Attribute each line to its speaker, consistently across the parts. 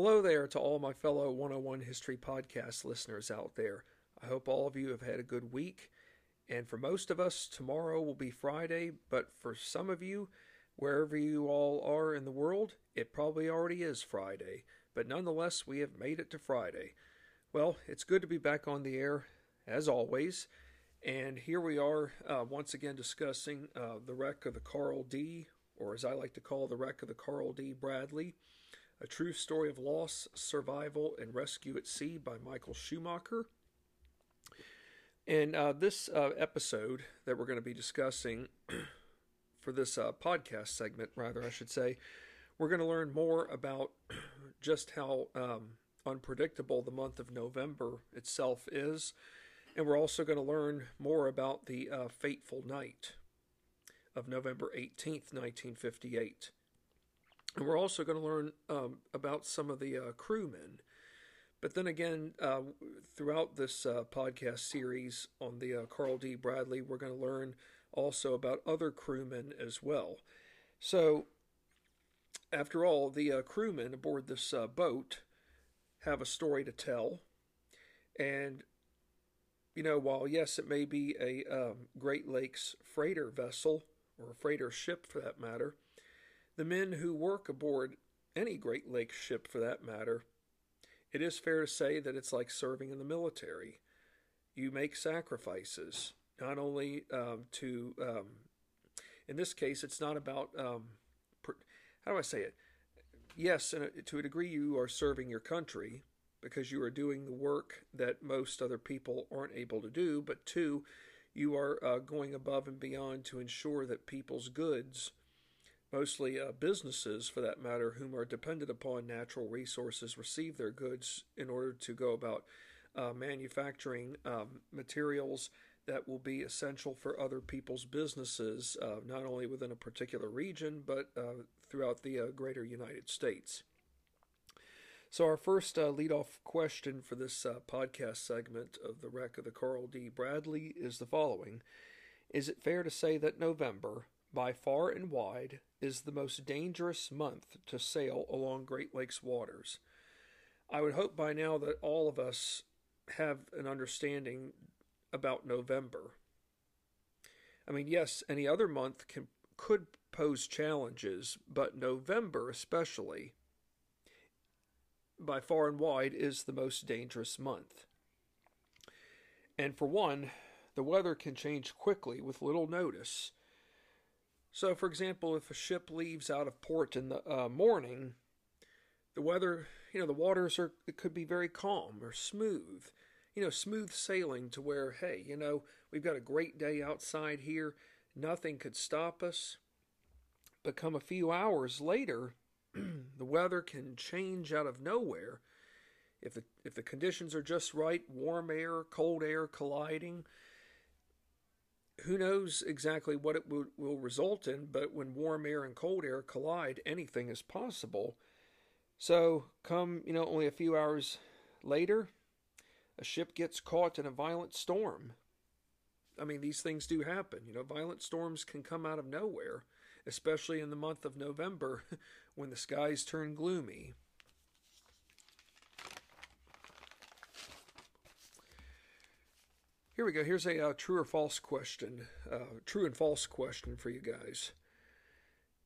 Speaker 1: Hello there to all my fellow 101 History Podcast listeners out there. I hope all of you have had a good week. And for most of us, tomorrow will be Friday, but for some of you, wherever you all are in the world, it probably already is Friday. But nonetheless, we have made it to Friday. Well, it's good to be back on the air, as always. And here we are uh, once again discussing uh, the wreck of the Carl D, or as I like to call the wreck of the Carl D. Bradley, a true story of loss, survival, and rescue at sea by Michael Schumacher. And uh, this uh, episode that we're going to be discussing for this uh, podcast segment, rather, I should say, we're going to learn more about just how um, unpredictable the month of November itself is and we're also going to learn more about the uh, fateful night of November 18th, 1958. And we're also going to learn um, about some of the uh, crewmen. But then again, uh, throughout this uh, podcast series on the uh, Carl D. Bradley, we're going to learn also about other crewmen as well. So, after all, the uh, crewmen aboard this boat have a story to tell. And you know, while yes, it may be a um, Great Lakes freighter vessel or a freighter ship for that matter, the men who work aboard any Great Lakes ship for that matter, it is fair to say that it's like serving in the military. You make sacrifices, not only um, to, um, in this case, it's not about, um, per, how do I say it? Yes, a, to a degree, you are serving your country, because you are doing the work that most other people aren't able to do, but two, you are uh, going above and beyond to ensure that people's goods, mostly uh, businesses for that matter, whom are dependent upon natural resources, receive their goods in order to go about uh, manufacturing um, materials that will be essential for other people's businesses, uh, not only within a particular region, but uh, throughout the uh, greater United States. So, our first uh, lead-off question for this uh, podcast segment of the wreck of the Carl D. Bradley is the following Is it fair to say that November, by far and wide, is the most dangerous month to sail along Great Lakes waters? I would hope by now that all of us have an understanding about November. I mean, yes, any other month can could pose challenges, but November especially by far and wide, is the most dangerous month. And for one, the weather can change quickly with little notice. So, for example, if a ship leaves out of port in the uh, morning, the weather, you know, the waters are, it could be very calm or smooth. You know, smooth sailing to where, hey, you know, we've got a great day outside here, nothing could stop us. But come a few hours later, the weather can change out of nowhere. If the if the conditions are just right, warm air, cold air colliding, who knows exactly what it will, will result in, but when warm air and cold air collide, anything is possible. So, come, you know, only a few hours later, a ship gets caught in a violent storm. I mean, these things do happen. You know, violent storms can come out of nowhere especially in the month of November when the skies turn gloomy. Here we go. Here's a uh, true or false question, uh, true and false question for you guys.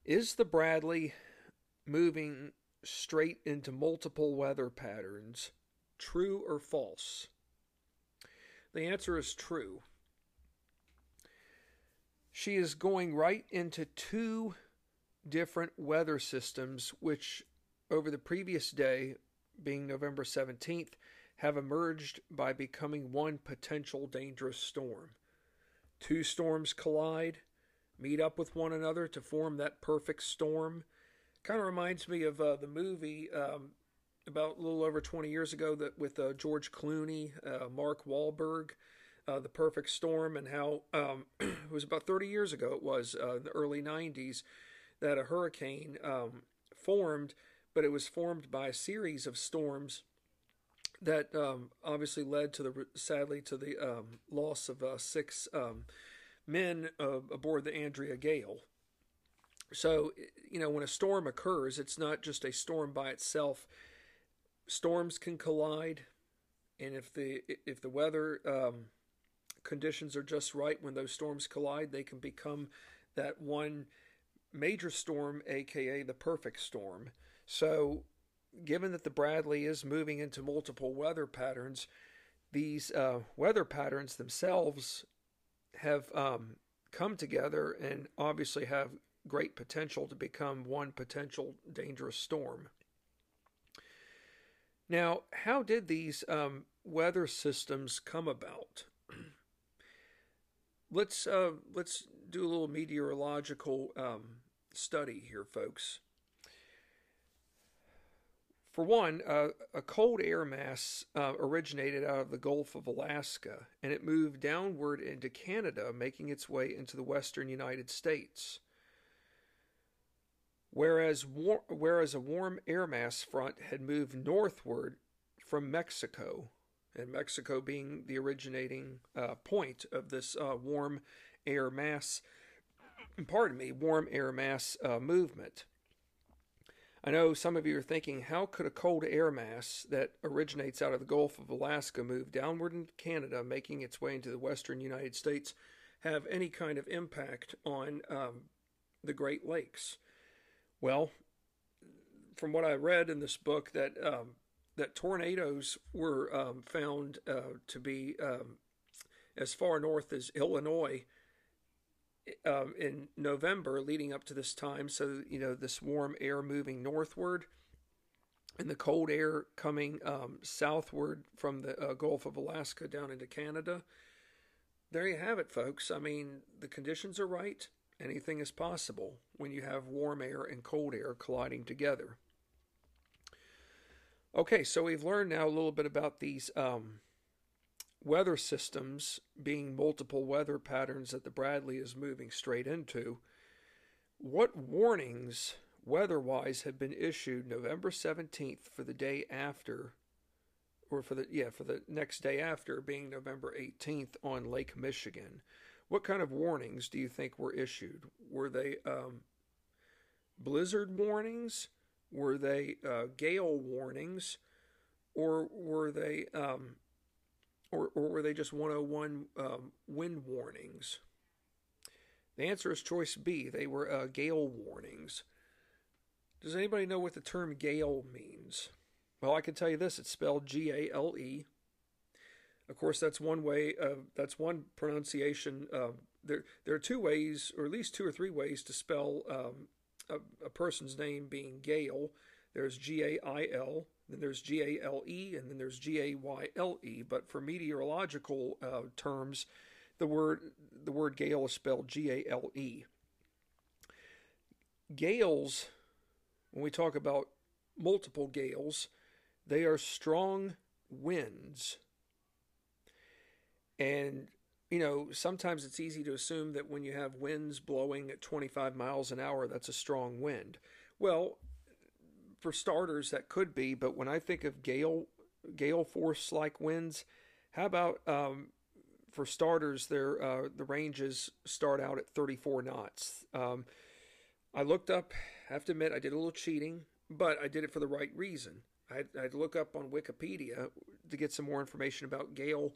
Speaker 1: Is the Bradley moving straight into multiple weather patterns true or false? The answer is true. She is going right into two different weather systems, which over the previous day, being November 17th, have emerged by becoming one potential dangerous storm. Two storms collide, meet up with one another to form that perfect storm. Kind of reminds me of uh, the movie um, about a little over 20 years ago that with uh, George Clooney, uh, Mark Wahlberg uh, The Perfect Storm and how um, it was about 30 years ago, it was uh, in the early 90s, that a hurricane um, formed, but it was formed by a series of storms that um, obviously led to the sadly to the um, loss of uh, six um, men uh, aboard the Andrea Gail. So, you know, when a storm occurs, it's not just a storm by itself storms can collide, and if the if the weather um, conditions are just right when those storms collide, they can become that one major storm, aka the perfect storm. So, given that the Bradley is moving into multiple weather patterns, these uh, weather patterns themselves have um, come together and obviously have great potential to become one potential dangerous storm. Now, how did these um, weather systems come about? let's uh, let's do a little meteorological um, study here, folks. For one, uh, a cold air mass uh, originated out of the Gulf of Alaska and it moved downward into Canada, making its way into the western United States. Whereas, war- whereas a warm air mass front had moved northward from Mexico, and Mexico being the originating uh, point of this uh, warm air mass, pardon me, warm air mass uh, movement. I know some of you are thinking, how could a cold air mass that originates out of the Gulf of Alaska move downward into Canada, making its way into the western United States, have any kind of impact on um, the Great Lakes? Well, from what I read in this book, that um, that tornadoes were um, found uh, to be um, as far north as Illinois um, in November leading up to this time. So, you know, this warm air moving northward and the cold air coming um, southward from the uh, Gulf of Alaska down into Canada. There you have it, folks. I mean, the conditions are right. Anything is possible when you have warm air and cold air colliding together. Okay, so we've learned now a little bit about these um, weather systems being multiple weather patterns that the Bradley is moving straight into, what warnings weather wise have been issued November 17th for the day after or for the yeah for the next day after being November 18th on Lake Michigan? What kind of warnings do you think were issued? Were they um, blizzard warnings? Were they uh, gale warnings? Or were they um, or, or were they just 101 um, wind warnings? The answer is choice B. They were uh, gale warnings. Does anybody know what the term gale means? Well, I can tell you this it's spelled G A L E. Of course, that's one way, that's one pronunciation. Uh, there, there are two ways, or at least two or three ways, to spell um, a, a person's name being Gale. There's G A I L, then there's G A L E, and then there's G A Y L E. But for meteorological uh, terms, the word the word gale is spelled G A L E. Gales, when we talk about multiple gales, they are strong winds. And, you know, sometimes it's easy to assume that when you have winds blowing at 25 miles an hour, that's a strong wind. Well, for starters, that could be. But when I think of gale gale force like winds, how about um, for starters? Their uh, the ranges start out at 34 knots. Um, I looked up. I have to admit, I did a little cheating, but I did it for the right reason. I'd, I'd look up on Wikipedia to get some more information about gale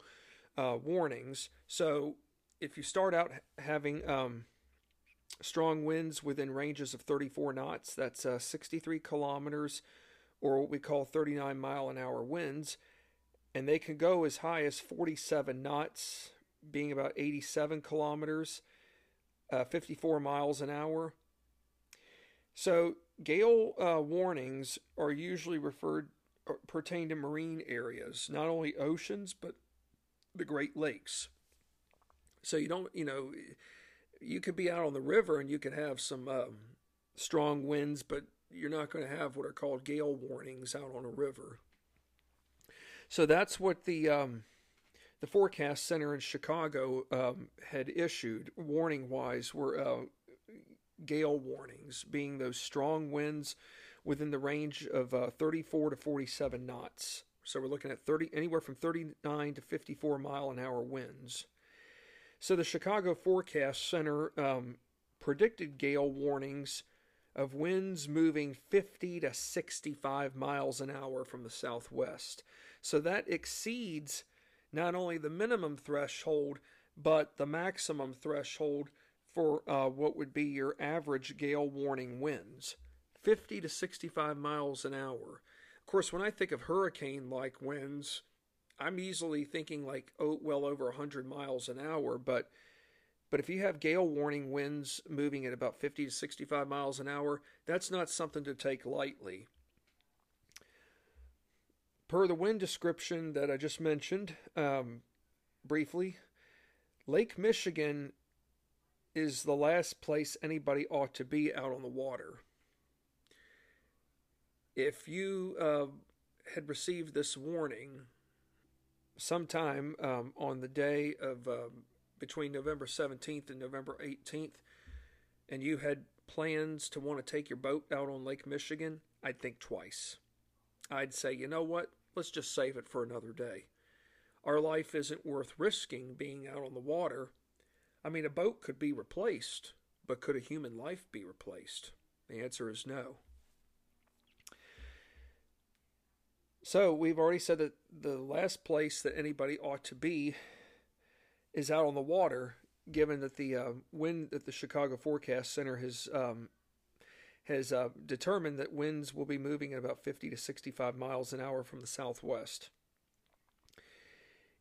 Speaker 1: uh, warnings. So if you start out having um, strong winds within ranges of 34 knots. That's uh, 63 kilometers, or what we call 39 mile an hour winds. And they can go as high as 47 knots, being about 87 kilometers, uh, 54 miles an hour. So, gale uh, warnings are usually referred uh, pertain to marine areas, not only oceans, but the Great Lakes. So, you don't, you know, you could be out on the river and you could have some um, strong winds, but you're not going to have what are called gale warnings out on a river. So that's what the um, the forecast center in Chicago um, had issued, warning wise, were uh, gale warnings, being those strong winds within the range of uh, 34 to 47 knots. So we're looking at 30 anywhere from 39 to 54 mile an hour winds. So the Chicago Forecast Center um, predicted gale warnings of winds moving 50 to 65 miles an hour from the southwest. So that exceeds not only the minimum threshold, but the maximum threshold for uh, what would be your average gale warning winds 50 to 65 miles an hour. Of course, when I think of hurricane like winds, I'm easily thinking like oh, well over 100 miles an hour, but but if you have gale warning winds moving at about 50 to 65 miles an hour, that's not something to take lightly. Per the wind description that I just mentioned um, briefly, Lake Michigan is the last place anybody ought to be out on the water. If you uh, had received this warning sometime um, on the day of um, between November 17th and November 18th, and you had plans to want to take your boat out on Lake Michigan, I'd think twice. I'd say, you know what? Let's just save it for another day. Our life isn't worth risking being out on the water. I mean, a boat could be replaced, but could a human life be replaced? The answer is no. So, we've already said that the last place that anybody ought to be is out on the water, given that the uh, wind that the Chicago Forecast Center has um, has uh, determined that winds will be moving at about 50 to 65 miles an hour from the southwest.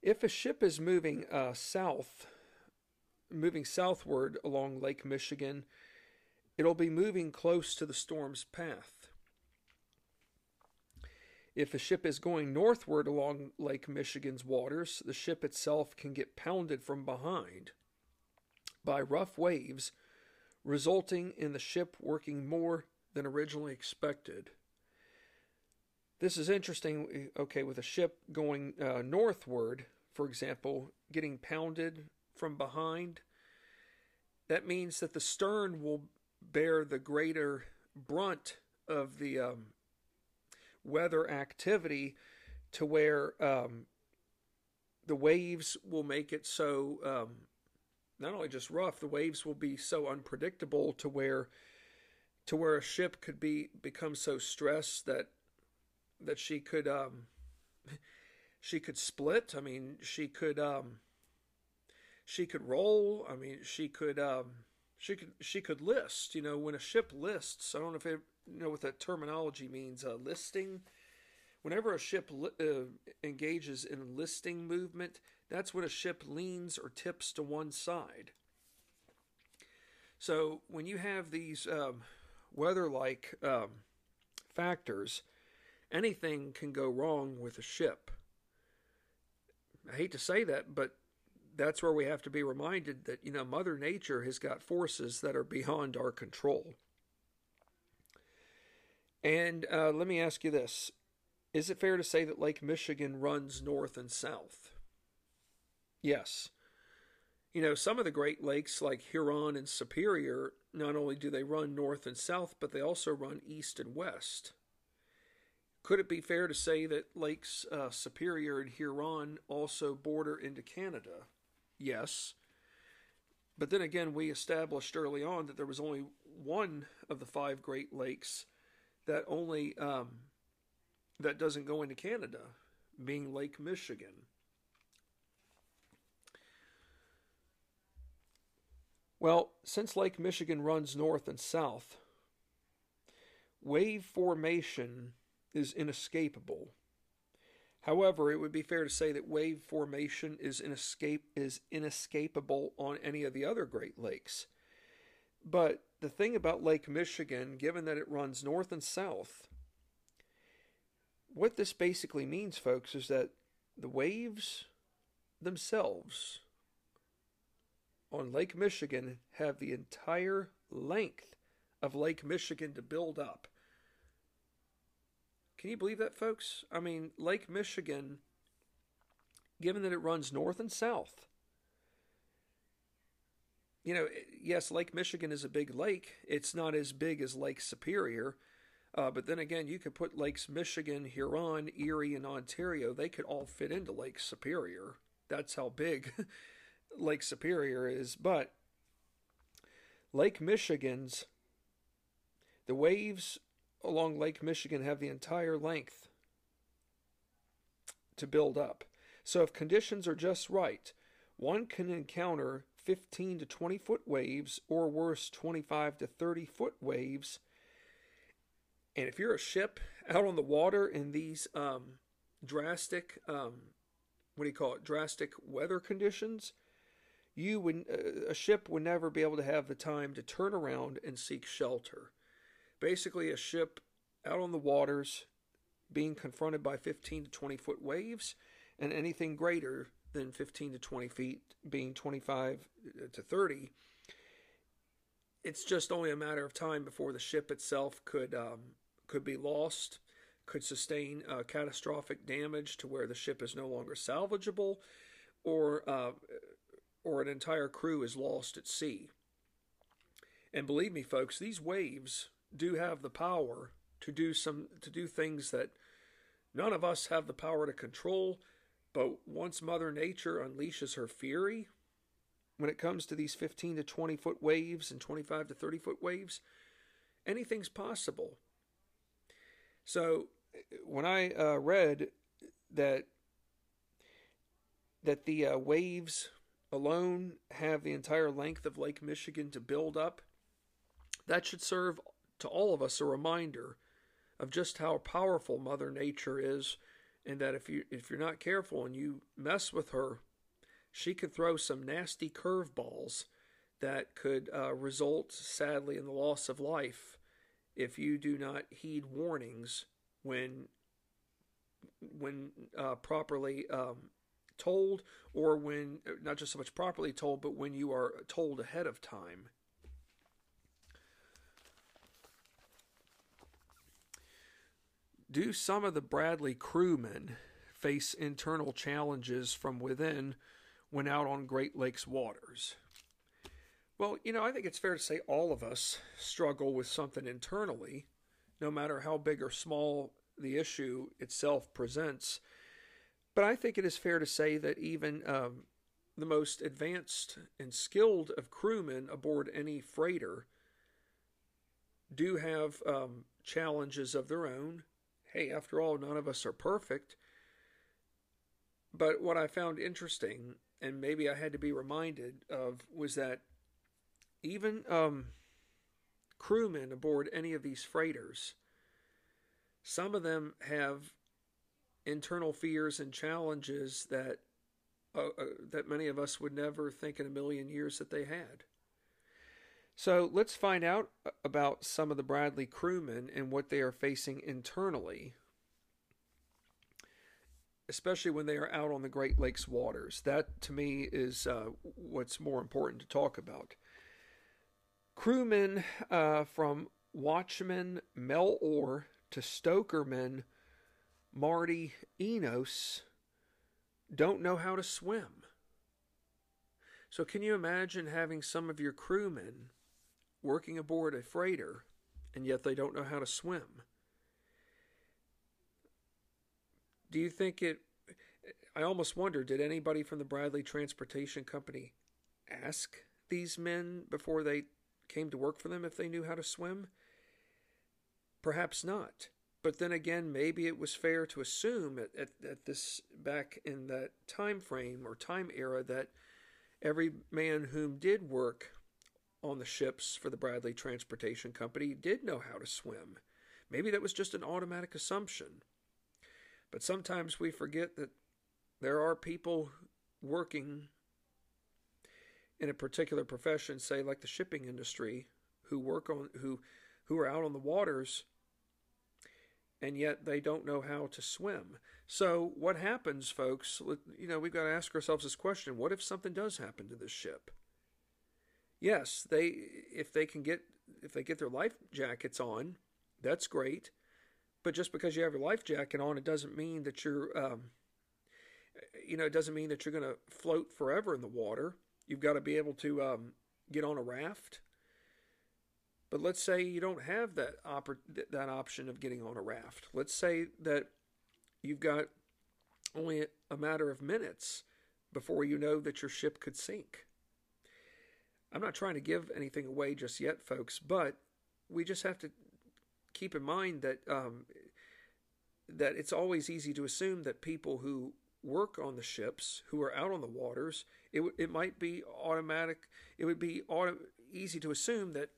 Speaker 1: If a ship is moving uh, south, moving southward along Lake Michigan, it'll be moving close to the storm's path. If a ship is going northward along Lake Michigan's waters, the ship itself can get pounded from behind by rough waves, resulting in the ship working more than originally expected. This is interesting. Okay, with a ship going uh, northward, for example, getting pounded from behind, that means that the stern will bear the greater brunt of the um, weather activity to where um, the waves will make it so um, not only just rough, the waves will be so unpredictable to where to where a ship could be become so stressed that that she could um, she could split. I mean, she could um, she could roll. I mean, she could um, she could she could list. You know, when a ship lists, I don't know if it, you know what that terminology means. Uh, listing. Whenever a ship li- uh, engages in listing movement, that's when a ship leans or tips to one side. So when you have these um, weather-like um, factors, anything can go wrong with a ship. I hate to say that, but that's where we have to be reminded that you know Mother Nature has got forces that are beyond our control. And uh, let me ask you this: Is it fair to say that Lake Michigan runs north and south? Yes. You know, some of the Great Lakes, like Huron and Superior, not only do they run north and south, but they also run east and west. Could it be fair to say that Lakes uh, Superior and Huron also border into Canada? Yes. But then again, we established early on that there was only one of the five Great Lakes that only um, that doesn't go into Canada, being Lake Michigan. Well, since Lake Michigan runs north and south, wave formation is inescapable. However, it would be fair to say that wave formation is inescape is inescapable on any of the other Great Lakes. But the thing about Lake Michigan, given that it runs north and south, what this basically means, folks, is that the waves themselves on Lake Michigan have the entire length of Lake Michigan to build up. Can you believe that, folks? I mean, Lake Michigan, given that it runs north and south, you know, yes, Lake Michigan is a big lake. It's not as big as Lake Superior. Uh, but then again, you could put Lakes Michigan, Huron, Erie, and Ontario. They could all fit into Lake Superior. That's how big Lake Superior is. But Lake Michigan's The waves along Lake Michigan have the entire length to build up. So if conditions are just right, one can encounter 15 to 20 foot waves, or worse, 25 to 30 foot waves. And if you're a ship out on the water in these um, drastic, um, what do you call it, drastic weather conditions, you would uh, a ship would never be able to have the time to turn around and seek shelter. Basically, a ship out on the waters being confronted by 15 to 20 foot waves, and anything greater than 15 to 20 feet being 25 to 30. It's just only a matter of time before the ship itself could um, could be lost, could sustain uh, catastrophic damage to where the ship is no longer salvageable, or uh, or an entire crew is lost at sea. And believe me, folks, these waves do have the power to do some to do things that none of us have the power to control. But once Mother Nature unleashes her fury, when it comes to these 15 to 20 foot waves and 25 to 30 foot waves, anything's possible. So when I uh, read that that the uh, waves alone have the entire length of Lake Michigan to build up, that should serve to all of us a reminder of just how powerful Mother Nature is, and that if you if you're not careful and you mess with her, she could throw some nasty curveballs that could uh, result sadly in the loss of life if you do not heed warnings when when uh, properly um, told or when not just so much properly told but when you are told ahead of time Do some of the Bradley crewmen face internal challenges from within when out on Great Lakes waters? Well, you know, I think it's fair to say all of us struggle with something internally, no matter how big or small the issue itself presents. But I think it is fair to say that even um, the most advanced and skilled of crewmen aboard any freighter do have um, challenges of their own hey, after all, none of us are perfect. But what I found interesting, and maybe I had to be reminded of, was that even um, crewmen aboard any of these freighters, some of them have internal fears and challenges that uh, uh, that many of us would never think in a million years that they had. So let's find out about some of the Bradley crewmen and what they are facing internally, especially when they are out on the Great Lakes waters. That, to me, is uh, what's more important to talk about. Crewmen uh, from Watchman Mel Orr to Stokerman Marty Enos don't know how to swim. So, can you imagine having some of your crewmen working aboard a freighter, and yet they don't know how to swim. Do you think it? I almost wonder did anybody from the Bradley Transportation Company ask these men before they came to work for them if they knew how to swim? Perhaps not. But then again, maybe it was fair to assume at, at, at this back in that time frame or time era that every man whom did work on the ships for the Bradley Transportation Company did know how to swim. Maybe that was just an automatic assumption. But sometimes we forget that there are people working in a particular profession, say like the shipping industry, who work on who who are out on the waters and yet they don't know how to swim. So what happens, folks? You know, we've got to ask ourselves this question: What if something does happen to this ship? Yes, they if they can get if they get their life jackets on, that's great. But just because you have your life jacket on, it doesn't mean that you're, um, you know, it doesn't mean that you're going to float forever in the water. You've got to be able to um, get on a raft. But let's say you don't have that oppor- that option of getting on a raft. Let's say that you've got only a matter of minutes before you know that your ship could sink. I'm not trying to give anything away just yet, folks, but we just have to keep in mind that um, that it's always easy to assume that people who work on the ships, who are out on the waters, it w- it might be automatic. It would be auto- easy to assume that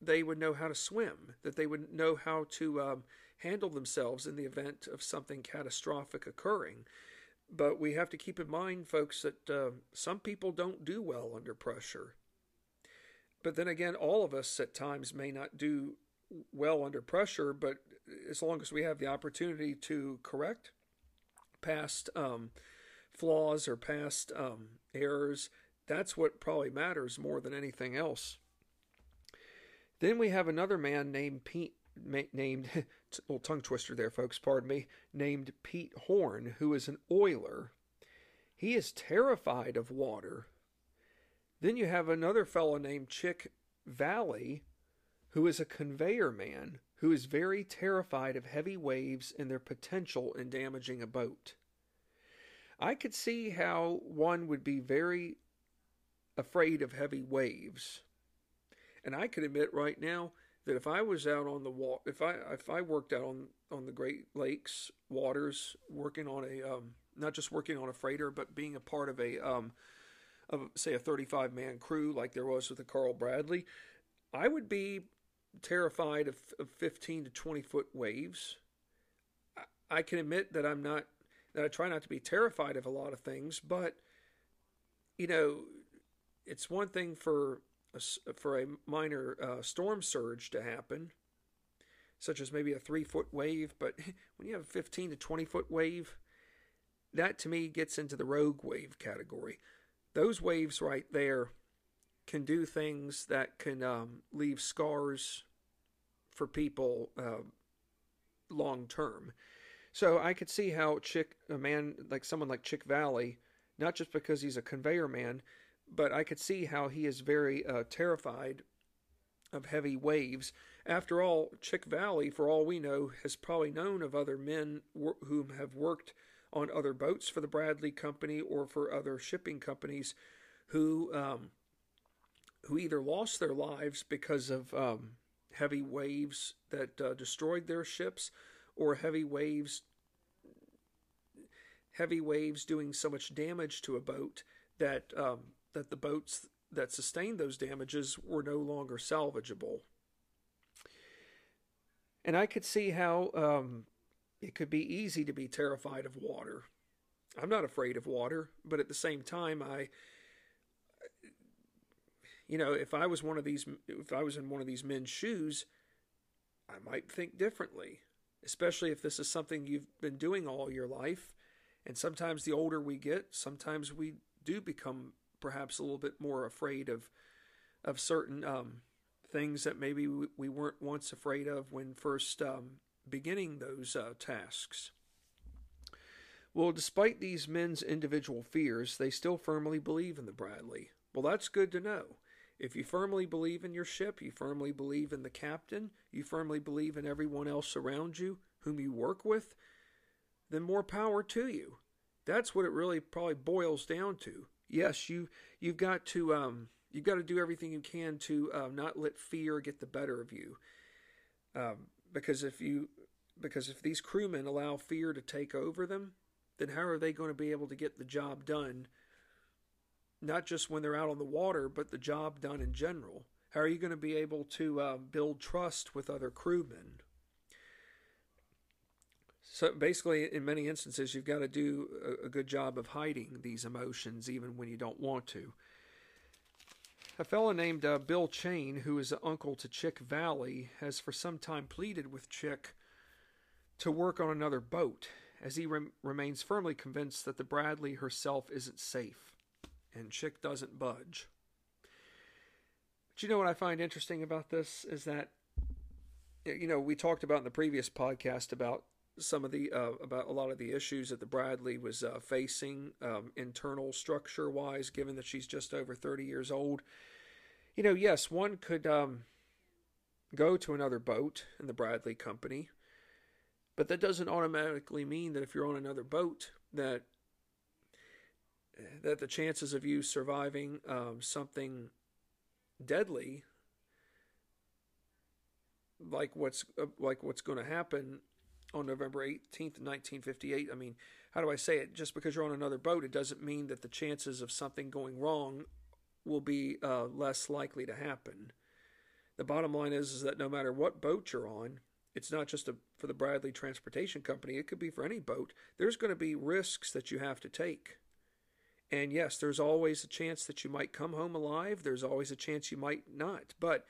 Speaker 1: they would know how to swim, that they would know how to um, handle themselves in the event of something catastrophic occurring. But we have to keep in mind, folks, that uh, some people don't do well under pressure. But then again, all of us at times may not do well under pressure, but as long as we have the opportunity to correct past um, flaws or past um, errors, that's what probably matters more than anything else. Then we have another man named Pete, named little tongue twister there, folks. Pardon me. Named Pete Horn, who is an oiler. He is terrified of water. Then you have another fellow named Chick Valley, who is a conveyor man who is very terrified of heavy waves and their potential in damaging a boat. I could see how one would be very afraid of heavy waves. And I can admit right now that if I was out on the water, if I if I worked out on on the Great Lakes waters, working on a um, not just working on a freighter, but being a part of a um, of say a 35 man crew like there was with the Carl Bradley, I would be terrified of, of 15 to 20 foot waves. I, I can admit that I'm not that I try not to be terrified of a lot of things, but you know, it's one thing for a, for a minor uh, storm surge to happen, such as maybe a three foot wave, but when you have a 15 to 20 foot wave, that to me gets into the rogue wave category. Those waves right there can do things that can um, leave scars for people uh, long term. So I could see how Chick, a man like someone like Chick Valley, not just because he's a conveyor man, but I could see how he is very uh, terrified of heavy waves. After all, Chick Valley, for all we know, has probably known of other men wh- who have worked on other boats for the Bradley Company or for other shipping companies who um, who either lost their lives because of um, heavy waves that uh, destroyed their ships or heavy waves heavy waves doing so much damage to a boat that um, that the boats that sustained those damages were no longer salvageable. And I could see how um, it could be easy to be terrified of water. I'm not afraid of water, but at the same time, I, you know, if I was one of these, if I was in one of these men's shoes, I might think differently, especially if this is something you've been doing all your life. And sometimes the older we get, sometimes we do become perhaps a little bit more afraid of of certain um, things that maybe we, we, weren't once afraid of when first um, beginning those uh, tasks. Well, despite these men's individual fears, they still firmly believe in the Bradley. Well, that's good to know. If you firmly believe in your ship, you firmly believe in the captain, you firmly believe in everyone else around you whom you work with, then more power to you. That's what it really probably boils down to yes, you you've got to um, you've got to do everything you can to uh, not let fear get the better of you. Um, because if you because if these crewmen allow fear to take over them, then how are they going to be able to get the job done? Not just when they're out on the water, but the job done in general. How are you going to be able to uh, build trust with other crewmen? So basically, in many instances, you've got to do a, a good job of hiding these emotions even when you don't want to. A fellow named uh, Bill Chain, who is an uncle to Chick Valley, has for some time pleaded with Chick to work on another boat, as he rem- remains firmly convinced that the Bradley herself isn't safe, and Chick doesn't budge. But you know what I find interesting about this is that, you know, we talked about in the previous podcast about some of the uh, about a lot of the issues that the Bradley was uh, facing um, internal structure wise, given that she's just over 30 years old. You know, yes, one could um, go to another boat in the Bradley company, but that doesn't automatically mean that if you're on another boat that that the chances of you surviving um, something deadly like what's uh, like what's going to happen on November 18th, 1958. I mean, how do I say it? Just because you're on another boat, it doesn't mean that the chances of something going wrong will be uh, less likely to happen. The bottom line is, is that no matter what boat you're on, it's not just a, for the Bradley Transportation Company, it could be for any boat. There's going to be risks that you have to take. And yes, there's always a chance that you might come home alive. There's always a chance you might not. But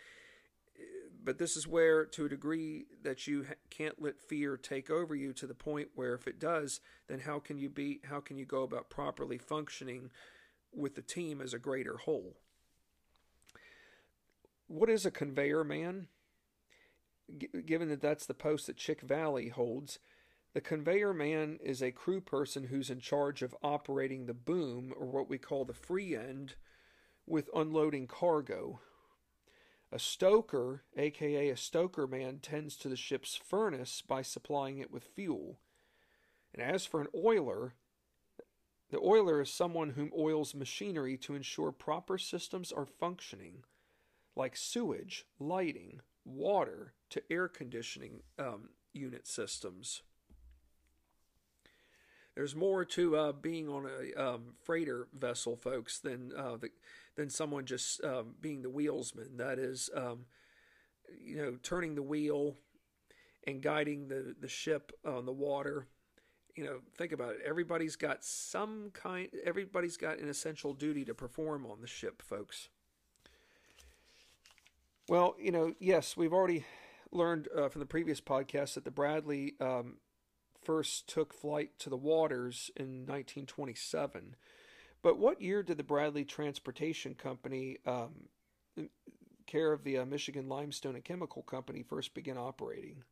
Speaker 1: but this is where to a degree that you can't let fear take over you to the point where if it does, then how can you be how can you go about properly functioning with the team as a greater whole? What is a conveyor man? G- given that that's the post that Chick Valley holds, the conveyor man is a crew person who's in charge of operating the boom, or what we call the free end, with unloading cargo. A stoker, aka a stoker man, tends to the ship's furnace by supplying it with fuel. And as for an oiler, the oiler is someone whom oils machinery to ensure proper systems are functioning, like sewage, lighting, water, to air conditioning um, unit systems. There's more to uh, being on a um, freighter vessel, folks, than uh, the, than someone just um, being the wheelsman. That is, um, you know, turning the wheel and guiding the, the ship on the water. You know, think about it. Everybody's got some kind. Everybody's got an essential duty to perform on the ship, folks. Well, you know, yes, we've already learned uh, from the previous podcast that the Bradley um, first took flight to the waters in 1927. But what year did the Bradley Transportation Company, um, care of the uh, Michigan Limestone and Chemical Company, first begin operating?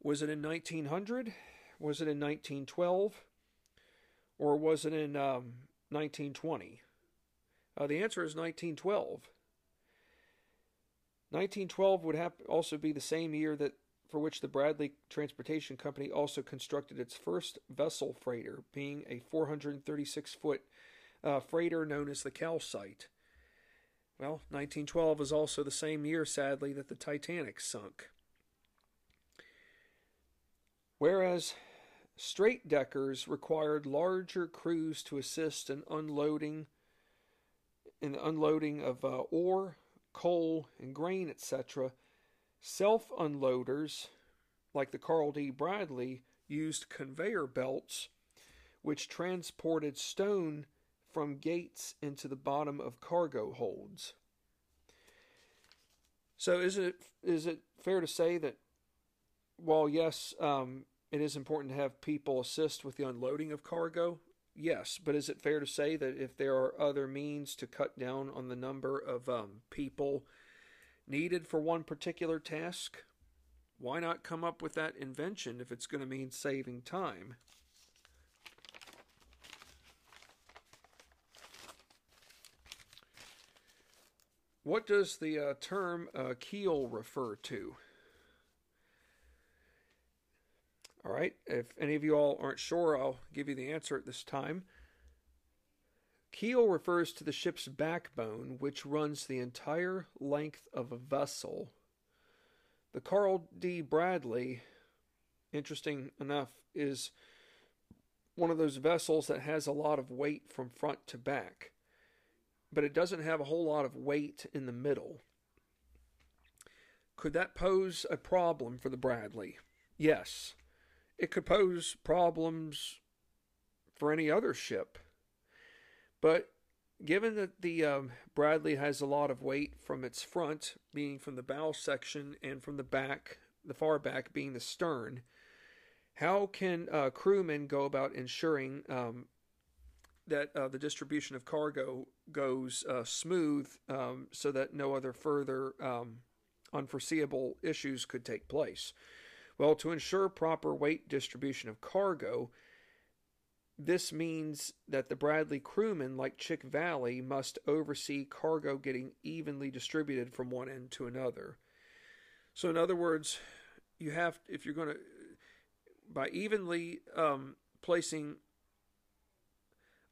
Speaker 1: Was it in 1900? Was it in 1912? Or was it in um, 1920? Uh, the answer is 1912. 1912 would also be the same year that for which the Bradley Transportation Company also constructed its first vessel freighter, being a 436 foot uh, freighter known as the Calcite. Well, 1912 is also the same year, sadly, that the Titanic sunk. Whereas straight deckers required larger crews to assist in unloading in the unloading of uh, ore, coal, and grain, etc., self unloaders like the Carl D. Bradley used conveyor belts which transported stone from gates into the bottom of cargo holds. So is it is it fair to say that while yes, um, it is important to have people assist with the unloading of cargo, Yes, but is it fair to say that if there are other means to cut down on the number of um, people needed for one particular task, why not come up with that invention if it's going to mean saving time? What does the uh, term uh, keel refer to? All right, if any of you all aren't sure, I'll give you the answer at this time. Keel refers to the ship's backbone, which runs the entire length of a vessel. The Carl D. Bradley, interesting enough, is one of those vessels that has a lot of weight from front to back, but it doesn't have a whole lot of weight in the middle. Could that pose a problem for the Bradley? Yes it could pose problems for any other ship. But given that the um, Bradley has a lot of weight from its front, being from the bow section, and from the back, the far back being the stern, how can uh, crewmen go about ensuring um, that uh, the distribution of cargo goes uh, smooth um, so that no other further um, unforeseeable issues could take place? Well, to ensure proper weight distribution of cargo, this means that the Bradley crewmen, like Chick Valley, must oversee cargo getting evenly distributed from one end to another. So, in other words, you have, if you're going to, by evenly um, placing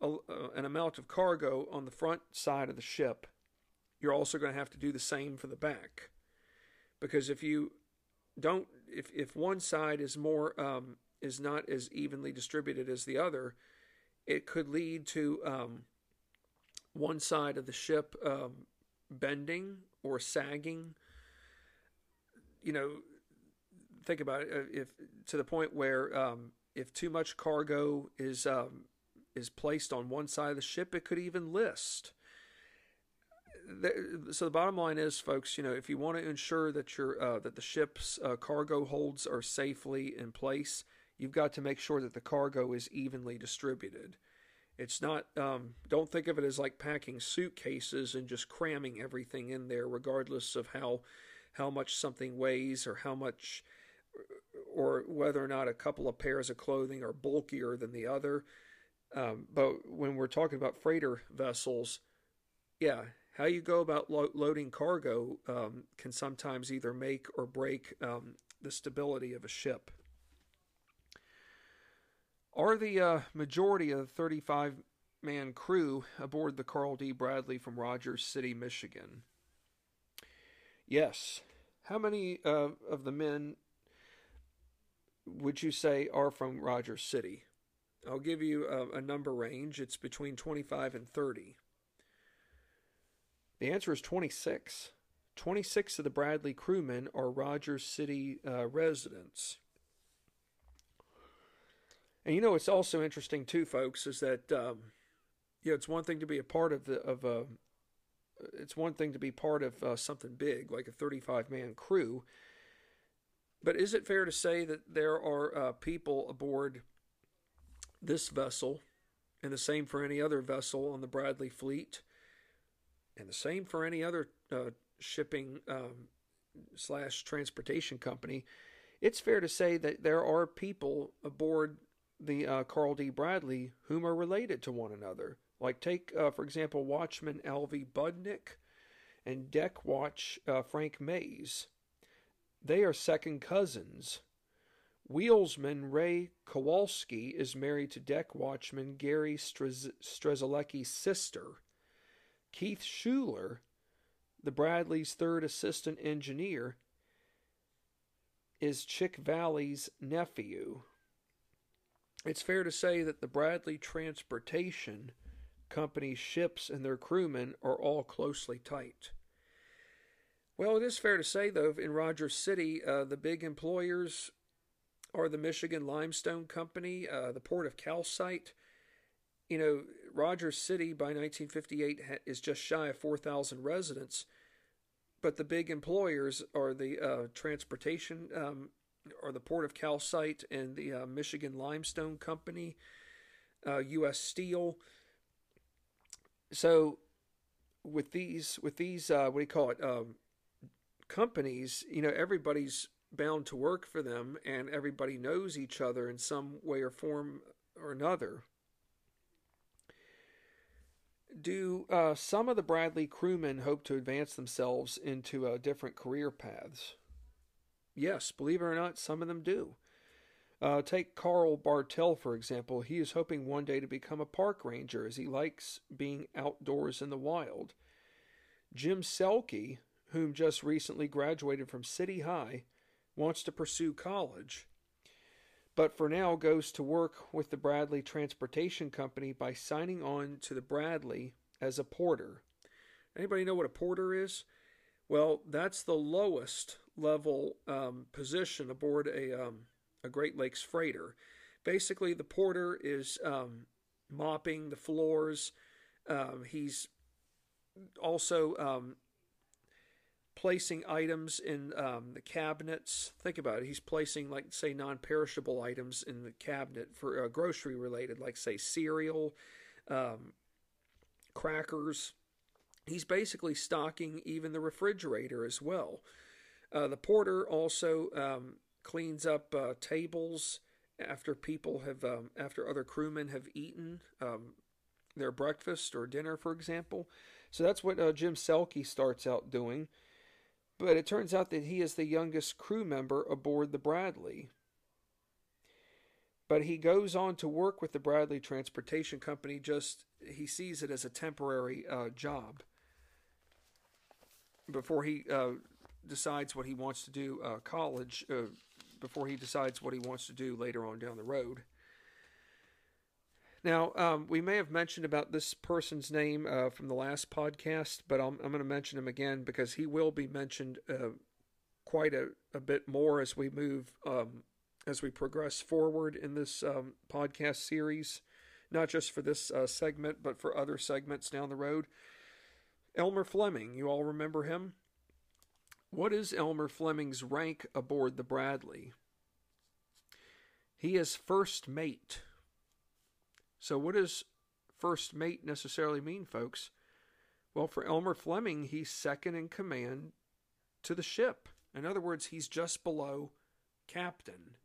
Speaker 1: a, uh, an amount of cargo on the front side of the ship, you're also going to have to do the same for the back because if you don't if if one side is more um, is not as evenly distributed as the other, it could lead to um, one side of the ship um, bending or sagging. You know, think about it. Uh, if to the point where um, if too much cargo is um, is placed on one side of the ship, it could even list. So the bottom line is, folks, you know, if you want to ensure that your uh, that the ship's uh, cargo holds are safely in place, you've got to make sure that the cargo is evenly distributed. It's not, um, don't think of it as like packing suitcases and just cramming everything in there, regardless of how, how much something weighs or how much, or whether or not a couple of pairs of clothing are bulkier than the other. Um, but when we're talking about freighter vessels, yeah, how you go about lo- loading cargo um, can sometimes either make or break um, the stability of a ship are the uh, majority of the 35 man crew aboard the Carl D. Bradley from Rogers City, Michigan? Yes. How many uh, of the men would you say are from Rogers City? I'll give you a, a number range. It's between 25 and 30. The answer is 26. 26 of the Bradley crewmen are Rogers City uh, residents. And you know, it's also interesting too, folks, is that um, you know it's one thing to be a part of the of a it's one thing to be part of uh, something big like a 35 man crew, but is it fair to say that there are uh, people aboard this vessel, and the same for any other vessel on the Bradley fleet, and the same for any other uh, shipping um, slash transportation company? It's fair to say that there are people aboard the uh, Carl D. Bradley, whom are related to one another. Like, take, uh, for example, Watchman Alvy Budnick and deck watch uh, Frank Mays. They are second cousins. Wheelsman Ray Kowalski is married to deck watchman Gary Strzelecki's sister. Keith Schuler, the Bradley's third assistant engineer, is Chick Valley's nephew. It's fair to say that the Bradley Transportation Company ships and their crewmen are all closely tight. Well, it is fair to say, though, in Rogers City, uh, the big employers are the Michigan Limestone Company, uh, the Port of Calcite. You know, Rogers City by 1958 is just shy of 4,000 residents, but the big employers are the uh, transportation um, are the Port of Calcite and the uh, Michigan Limestone Company, uh, U.S. Steel. So, with these, with these, uh, what do you call it? Um, companies, you know, everybody's bound to work for them, and everybody knows each other in some way or form or another. Do uh, some of the Bradley crewmen hope to advance themselves into uh, different career paths? Yes, believe it or not, some of them do. Uh, take Carl Bartel, for example. He is hoping one day to become a park ranger as he likes being outdoors in the wild. Jim Selke, whom just recently graduated from City High, wants to pursue college, but for now goes to work with the Bradley Transportation Company by signing on to the Bradley as a porter. Anybody know what a porter is? Well, that's the lowest level um, position aboard a, um, a Great Lakes freighter. Basically, the porter is um, mopping the floors. Um, he's also um, placing items in um, the cabinets. Think about it. He's placing, like, say, non perishable items in the cabinet for uh, grocery related, like, say, cereal, crackers. He's basically stocking even the refrigerator as well. Uh, the porter also um, cleans up uh, tables after people have, um, after other crewmen have eaten um, their breakfast or dinner, for example. So that's what uh, Jim Selke starts out doing. But it turns out that he is the youngest crew member aboard the Bradley. But he goes on to work with the Bradley Transportation Company, just he sees it as a temporary uh, job before he uh, decides what he wants to do uh, college uh, before he decides what he wants to do later on down the road. Now, um, we may have mentioned about this person's name uh, from the last podcast, but I'm, I'm going to mention him again because he will be mentioned uh, quite a, a bit more as we move, um, as we progress forward in this um, podcast series, not just for this uh, segment, but for other segments down the road. Elmer Fleming, you all remember him? What is Elmer Fleming's rank aboard the Bradley? He is first mate. So, what does first mate necessarily mean, folks? Well, for Elmer Fleming, he's second in command to the ship. In other words, he's just below captain.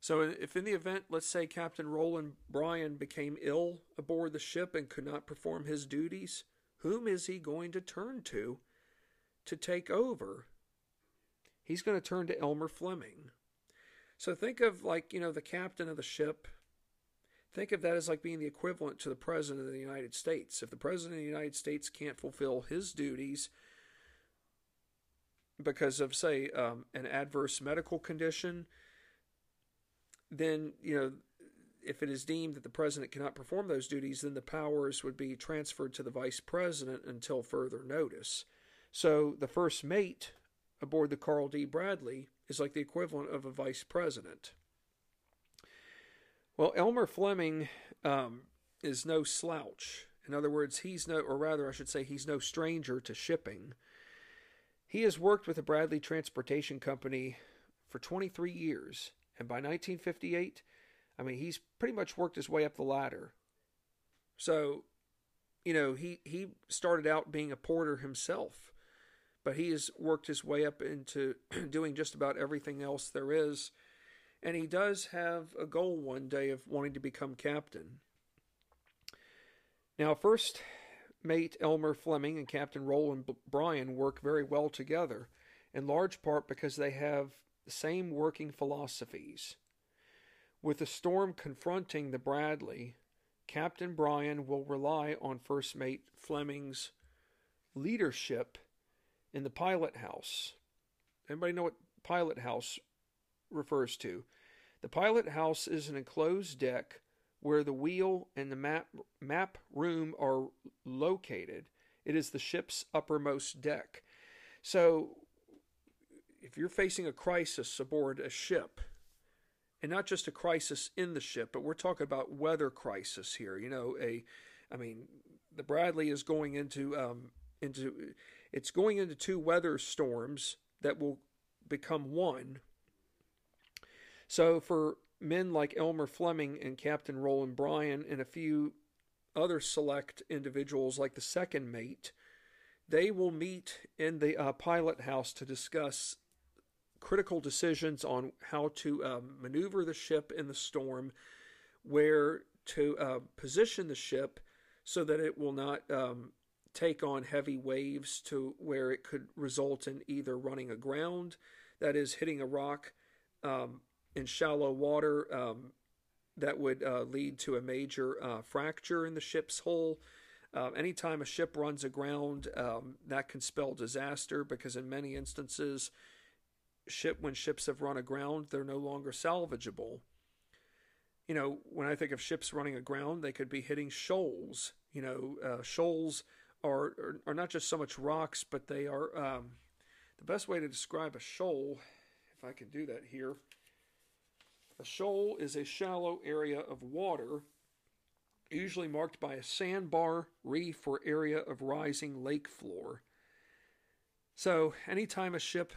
Speaker 1: So, if in the event, let's say Captain Roland Bryan became ill aboard the ship and could not perform his duties, whom is he going to turn to to take over? He's going to turn to Elmer Fleming. So, think of like, you know, the captain of the ship Think of that as like being the equivalent to the President of the United States. If the President of the United States can't fulfill his duties because of, say, um, an adverse medical condition, then, you know, if it is deemed that the President cannot perform those duties, then the powers would be transferred to the Vice President until further notice. So the first mate aboard the Carl D. Bradley is like the equivalent of a Vice President. Well, Elmer Fleming um, is no slouch. In other words, he's no, or rather, I should say, he's no stranger to shipping. He has worked with the Bradley Transportation Company for 23 years, and by 1958, I mean, he's pretty much worked his way up the ladder. So, you know, he, he started out being a porter himself, but he has worked his way up into doing just about everything else there is and he does have a goal one day of wanting to become captain. Now, first mate Elmer Fleming and Captain Roland Bryan work very well together, in large part because they have the same working philosophies. With the storm confronting the Bradley, Captain Bryan will rely on first mate Fleming's leadership in the pilot house. Anybody know what pilot house refers to. The pilot house is an enclosed deck where the wheel and the map, map room are located. It is the ship's uppermost deck. So, if you're facing a crisis aboard a ship, and not just a crisis in the ship, but we're talking about weather crisis here. You know, a, I mean, the Bradley is going into um, into it's going into two weather storms that will become one. So for men like Elmer Fleming and Captain Roland Bryan and a few other select individuals like the second mate, they will meet in the uh, pilot house to discuss critical decisions on how to um, maneuver the ship in the storm, where to uh, position the ship so that it will not um, take on heavy waves to where it could result in either running aground, that is, hitting a rock, um, in shallow water um, that would uh, lead to a major uh, fracture in the ship's hull. Uh, anytime a ship runs aground, um, that can spell disaster because in many instances, ship when ships have run aground, they're no longer salvageable. You know, when I think of ships running aground, they could be hitting shoals. You know, uh, shoals are, are, are not just so much rocks, but they are um, the best way to describe a shoal. If I can do that here a shoal is a shallow area of water, usually marked by a sandbar, reef, or area of rising lake floor. So, anytime a ship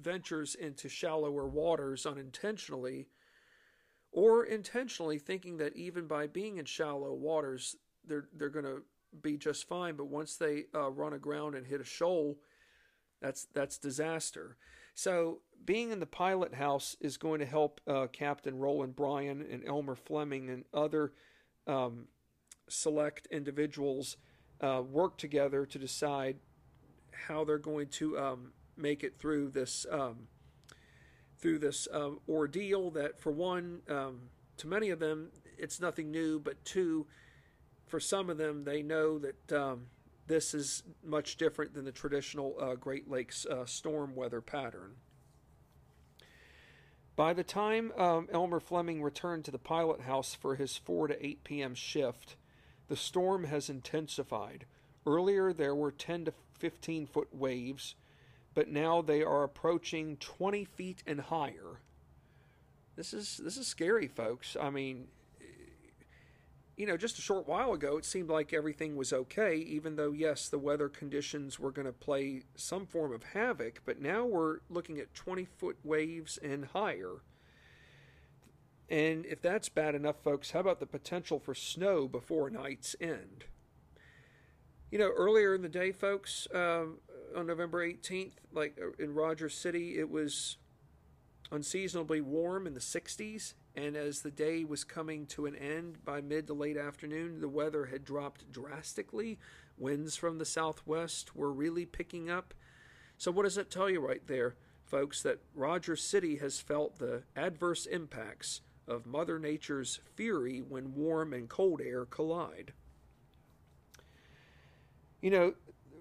Speaker 1: ventures into shallower waters unintentionally, or intentionally thinking that even by being in shallow waters, they're, they're going to be just fine, but once they uh, run aground and hit a shoal, that's, that's disaster. So, being in the pilot house is going to help uh, Captain Roland Bryan and Elmer Fleming and other um, select individuals uh, work together to decide how they're going to um, make it through this um, through this uh, ordeal. That, for one, um, to many of them, it's nothing new, but two, for some of them, they know that um, this is much different than the traditional uh, Great Lakes uh, storm weather pattern. By the time um, Elmer Fleming returned to the pilot house for his 4 to 8 p.m. shift, the storm has intensified. Earlier, there were 10 to 15 foot waves, but now they are approaching 20 feet and higher. This is this is scary, folks. I mean, you know, just a short while ago, it seemed like everything was okay, even though, yes, the weather conditions were going to play some form of havoc, but now we're looking at 20 foot waves and higher. And if that's bad enough, folks, how about the potential for snow before night's end? You know, earlier in the day, folks, um, on November 18th, like uh, in Rogers City, it was unseasonably warm in the 60s. And as the day was coming to an end by mid to late afternoon, the weather had dropped drastically. Winds from the southwest were really picking up. So, what does that tell you right there, folks? That Rogers City has felt the adverse impacts of Mother Nature's fury when warm and cold air collide. You know,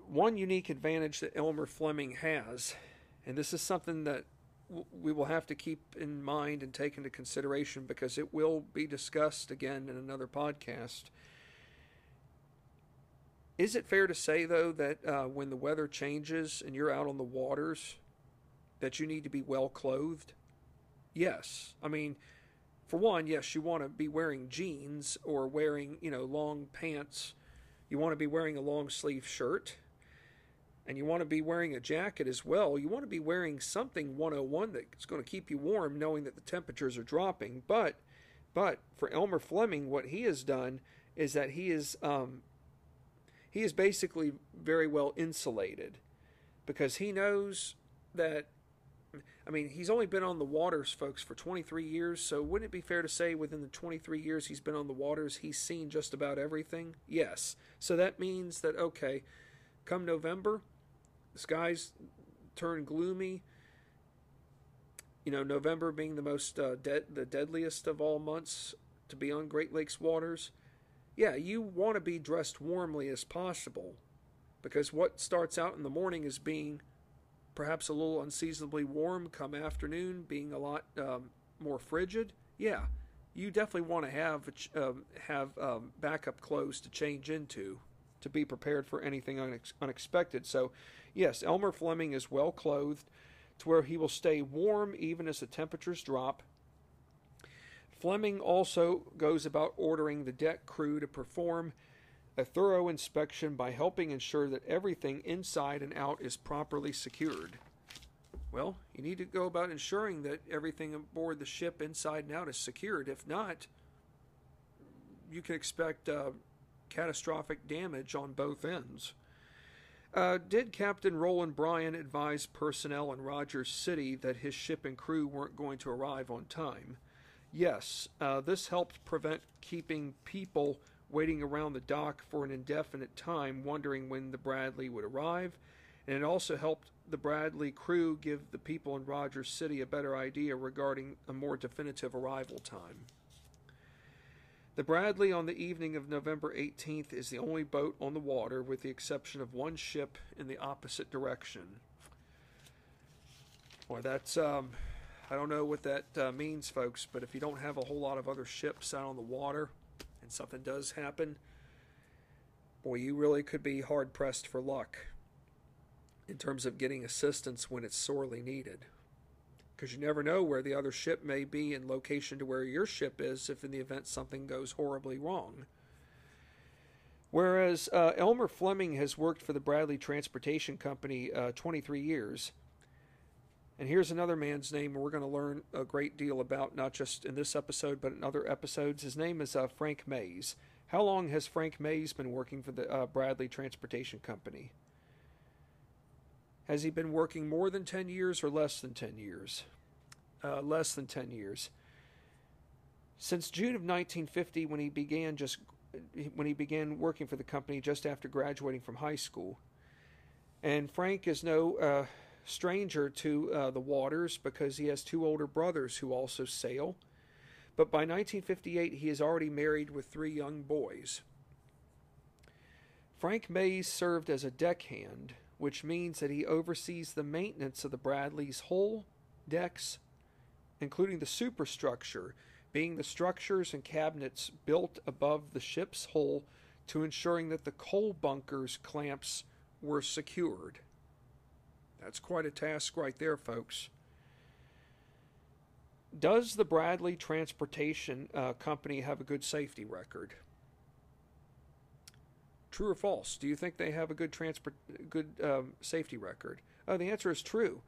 Speaker 1: one unique advantage that Elmer Fleming has, and this is something that we will have to keep in mind and take into consideration because it will be discussed again in another podcast. Is it fair to say, though, that uh, when the weather changes and you're out on the waters, that you need to be well clothed? Yes. I mean, for one, yes, you want to be wearing jeans or wearing, you know, long pants. You want to be wearing a long sleeve shirt and you want to be wearing a jacket as well, you want to be wearing something 101 that's going to keep you warm, knowing that the temperatures are dropping. But, but for Elmer Fleming, what he has done is that he is um, he is basically very well insulated because he knows that. I mean, he's only been on the waters, folks, for 23 years. So, wouldn't it be fair to say within the 23 years he's been on the waters, he's seen just about everything? Yes. So that means that okay, come November, the skies turn gloomy. You know, November being the most uh, the deadliest of all months to be on Great Lakes waters. Yeah, you want to be dressed warmly as possible, because what starts out in the morning as being perhaps a little unseasonably warm, come afternoon being a lot um, more frigid. Yeah, you definitely want to have um, have um, backup clothes to change into to be prepared for anything unex- unexpected. So, yes, Elmer Fleming is well clothed to where he will stay warm even as the temperatures drop. Fleming also goes about ordering the deck crew to perform a thorough inspection by helping ensure that everything inside and out is properly secured. Well, you need to go about ensuring that everything aboard the ship inside and out is secured. If not, you can expect uh, catastrophic damage on both ends. Uh, did Captain Roland Bryan advise personnel in Rogers City that his ship and crew weren't going to arrive on time? Yes, uh, this helped prevent keeping people waiting around the dock for an indefinite time, wondering when the Bradley would arrive, and it also helped the Bradley crew give the people in Rogers City a better idea regarding a more definitive arrival time. The Bradley on the evening of November 18th is the only boat on the water, with the exception of one ship in the opposite direction. Well, that's, um, I don't know what that uh, means, folks, but if you don't have a whole lot of other ships out on the water and something does happen, boy, you really could be hard pressed for luck in terms of getting assistance when it's sorely needed because you never know where the other ship may be in location to where your ship is if in the event something goes horribly wrong. Whereas uh, Elmer Fleming has worked for the Bradley Transportation Company uh, 23 years. And here's another man's name we're going to learn a great deal about, not just in this episode, but in other episodes. His name is uh, Frank Mays. How long has Frank Mays been working for the uh, Bradley Transportation Company? Has he been working more than 10 years or less than 10 years? Uh, less than 10 years. Since June of 1950, when he began just when he began working for the company just after graduating from high school. And Frank is no uh, stranger to uh, the waters because he has two older brothers who also sail. But by 1958, he is already married with three young boys. Frank Mays served as a deckhand, which means that he oversees the maintenance of the Bradley's hull, decks, including the superstructure, being the structures and cabinets built above the ship's hull to ensuring that the coal bunkers clamps were secured. That's quite a task right there, folks. Does the Bradley Transportation uh, Company have a good safety record? True or false? Do you think they have a good transport, good um, safety record? Oh, the answer is true.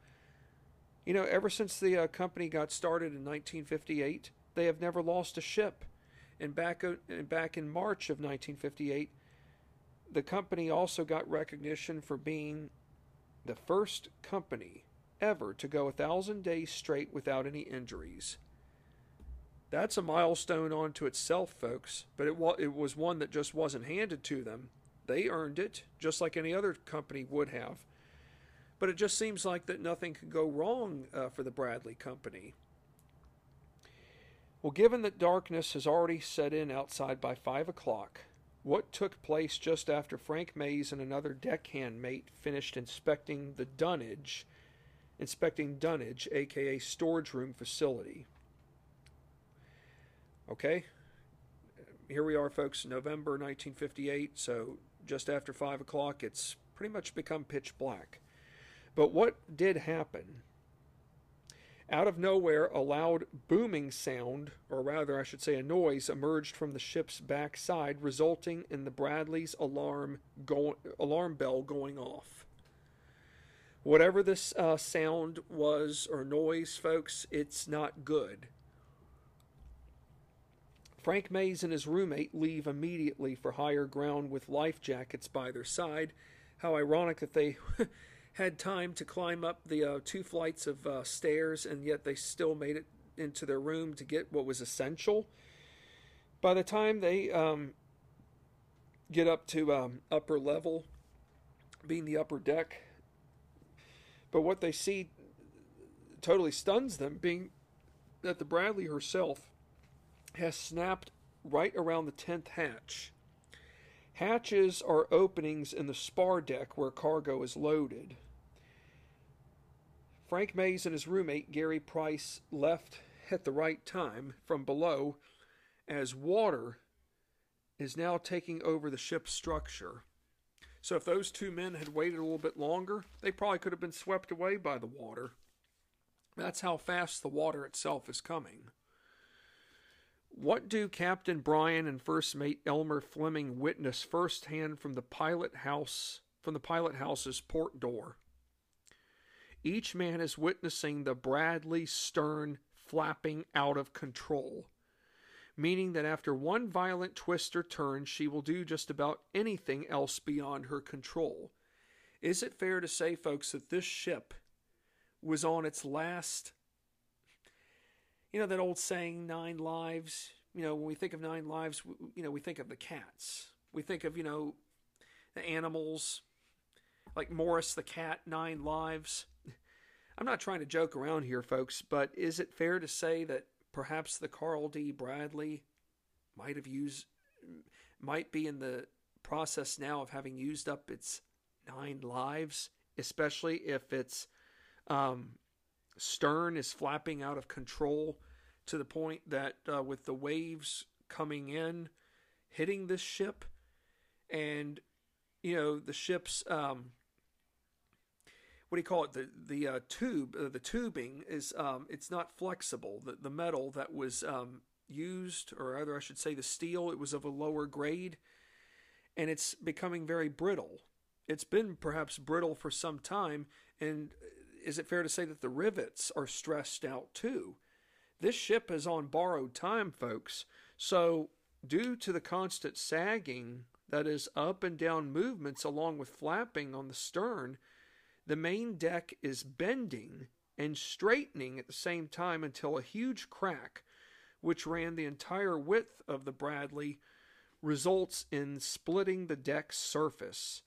Speaker 1: You know, ever since the uh, company got started in 1958, they have never lost a ship. And back, uh, back in March of 1958, the company also got recognition for being the first company ever to go a thousand days straight without any injuries. That's a milestone unto itself, folks, but it, wa- it was one that just wasn't handed to them. They earned it, just like any other company would have. But it just seems like that nothing could go wrong uh, for the Bradley Company. Well, given that darkness has already set in outside by five o'clock, what took place just after Frank Mays and another deckhand mate finished inspecting the dunnage, inspecting dunnage, aka storage room facility? Okay, here we are, folks, November 1958, so just after 5 o'clock, it's pretty much become pitch black. But what did happen? Out of nowhere, a loud booming sound, or rather, I should say, a noise, emerged from the ship's backside, resulting in the Bradley's alarm go- alarm bell going off. Whatever this uh, sound was or noise, folks, it's not good. Frank Mays and his roommate leave immediately for higher ground with life jackets by their side. How ironic that they had time to climb up the uh, two flights of uh, stairs, and yet they still made it into their room to get what was essential. By the time they um, get up to um, upper level, being the upper deck, but what they see totally stuns them, being that the Bradley herself has snapped right around the 10th hatch. Hatches are openings in the spar deck where cargo is loaded. Frank Mays and his roommate Gary Price left at the right time from below as water is now taking over the ship's structure. So if those two men had waited a little bit longer, they probably could have been swept away by the water. That's how fast the water itself is coming. What do Captain Bryan and First Mate Elmer Fleming witness firsthand from the pilot house from the pilot house's port door? Each man is witnessing the Bradley stern flapping out of control, meaning that after one violent twist or turn, she will do just about anything else beyond her control. Is it fair to say, folks, that this ship was on its last you know that old saying nine lives you know when we think of nine lives you know we think of the cats. We think of you know the animals like morris the cat nine lives. I'm not trying to joke around here folks but is it fair to say that perhaps the carl d. Bradley might have used might be in the process now of having used up its nine lives especially if its um, stern is flapping out of control to the point that uh, with the waves coming in, hitting this ship, and you know the ship's um, what do you call it? The the uh, tube, uh, the tubing is um, it's not flexible. The the metal that was um, used, or rather, I should say, the steel, it was of a lower grade, and it's becoming very brittle. It's been perhaps brittle for some time, and is it fair to say that the rivets are stressed out too? This ship is on borrowed time, folks. So, due to the constant sagging, that is, up and down movements along with flapping on the stern, the main deck is bending and straightening at the same time until a huge crack, which ran the entire width of the Bradley, results in splitting the deck's surface.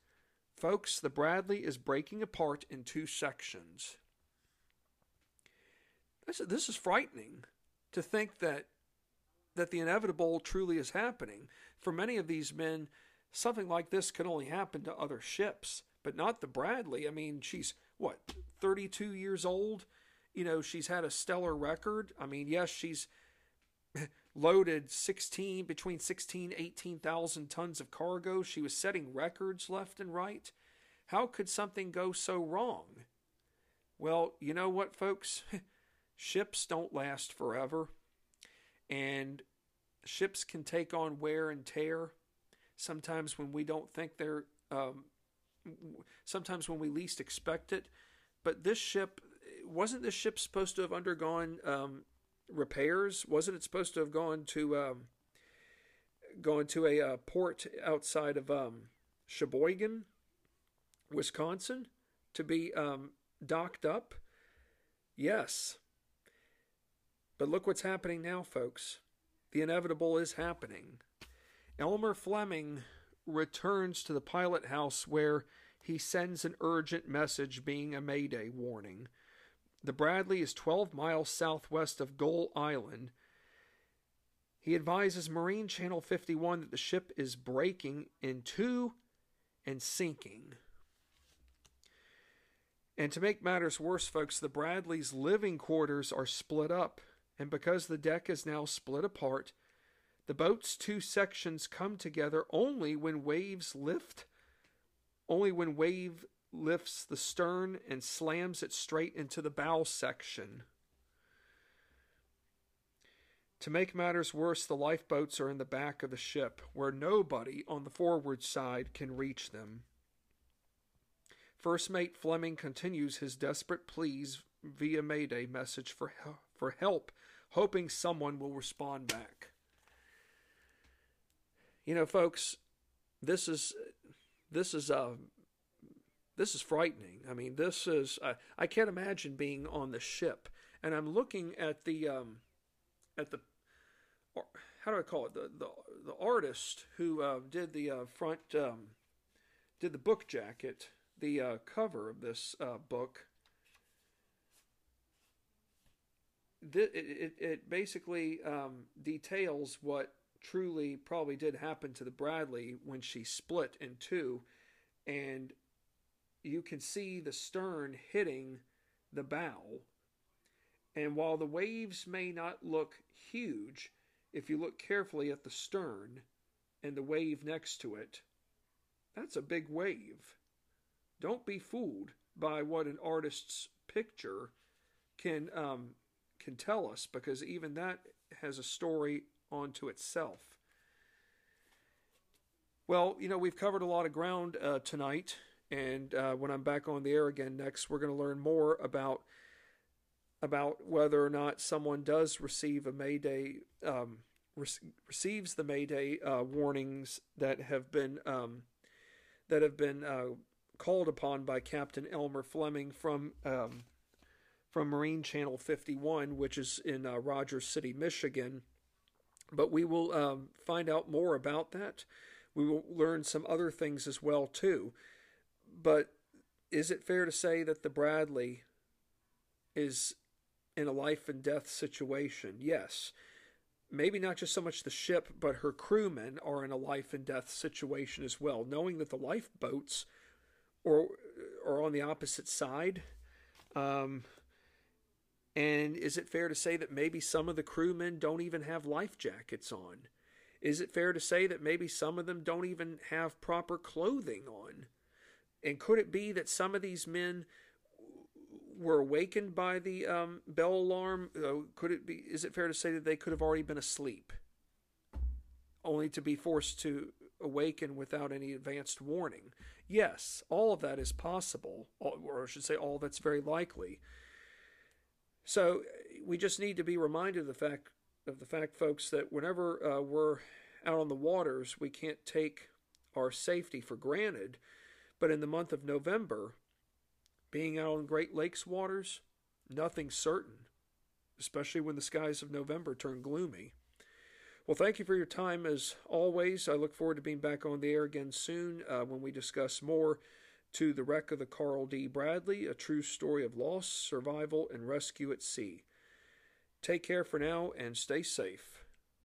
Speaker 1: Folks, the Bradley is breaking apart in two sections. This, this is frightening to think that that the inevitable truly is happening. For many of these men, something like this can only happen to other ships, but not the Bradley. I mean, she's what, 32 years old? You know, she's had a stellar record. I mean, yes, she's loaded 16 between 16 18,000 tons of cargo. She was setting records left and right. How could something go so wrong? Well, you know what, folks? ships don't last forever. And ships can take on wear and tear sometimes when we don't think they're um, sometimes when we least expect it but this ship wasn't this ship supposed to have undergone um, repairs? Wasn't it supposed to have gone to um, gone to a uh, port outside of um, Sheboygan Wisconsin to be um, docked up? Yes. But look what's happening now folks. The inevitable is happening. Elmer Fleming returns to the pilot house where he sends an urgent message being a mayday warning. The Bradley is 12 miles southwest of Gull Island. He advises Marine Channel 51 that the ship is breaking in two and sinking. And to make matters worse, folks, the Bradley's living quarters are split up, and because the deck is now split apart, the boat's two sections come together only when waves lift, only when wave lifts the stern and slams it straight into the bow section. To make matters worse, the lifeboats are in the back of the ship, where nobody on the forward side can reach them. First Mate Fleming continues his desperate pleas via Mayday message for, for help, hoping someone will respond back. You know, folks, this is this is uh this is frightening. I mean, this is uh, I can't imagine being on the ship, and I'm looking at the um, at the how do I call it the the, the artist who uh, did the uh, front um, did the book jacket, the uh, cover of this uh, book. It, it, it basically um, details what truly probably did happen to the Bradley when she split in two. And you can see the stern hitting the bow. And while the waves may not look huge, if you look carefully at the stern and the wave next to it, that's a big wave. Don't be fooled by what an artist's picture can um, can tell us, because even that has a story onto itself. Well, you know, we've covered a lot of ground uh, tonight, and uh, when I'm back on the air again next, we're going to learn more about about whether or not someone does receive a Mayday um, re- receives the Mayday uh, warnings that have been um, that have been uh, called upon by Captain Elmer Fleming from um, from Marine Channel 51, which is in uh, Rogers City, Michigan but we will um, find out more about that. We will learn some other things as well too. But is it fair to say that the Bradley is in a life and death situation? Yes. Maybe not just so much the ship, but her crewmen are in a life and death situation as well, knowing that the lifeboats are, are on the opposite side. Um, and is it fair to say that maybe some of the crewmen don't even have life jackets on? Is it fair to say that maybe some of them don't even have proper clothing on? And could it be that some of these men were awakened by the um, bell alarm? Uh, could it be? Is it fair to say that they could have already been asleep, only to be forced to awaken without any advanced warning? Yes, all of that is possible, or I should say, all that's very likely. So we just need to be reminded of the fact of the fact, folks, that whenever uh, we're out on the waters, we can't take our safety for granted. But in the month of November, being out on Great Lakes waters, nothing's certain, especially when the skies of November turn gloomy. Well, thank you for your time as always. I look forward to being back on the air again soon uh, when we discuss more to The Wreck of the Carl D. Bradley, a true story of loss, survival, and rescue at sea. Take care for now and stay safe.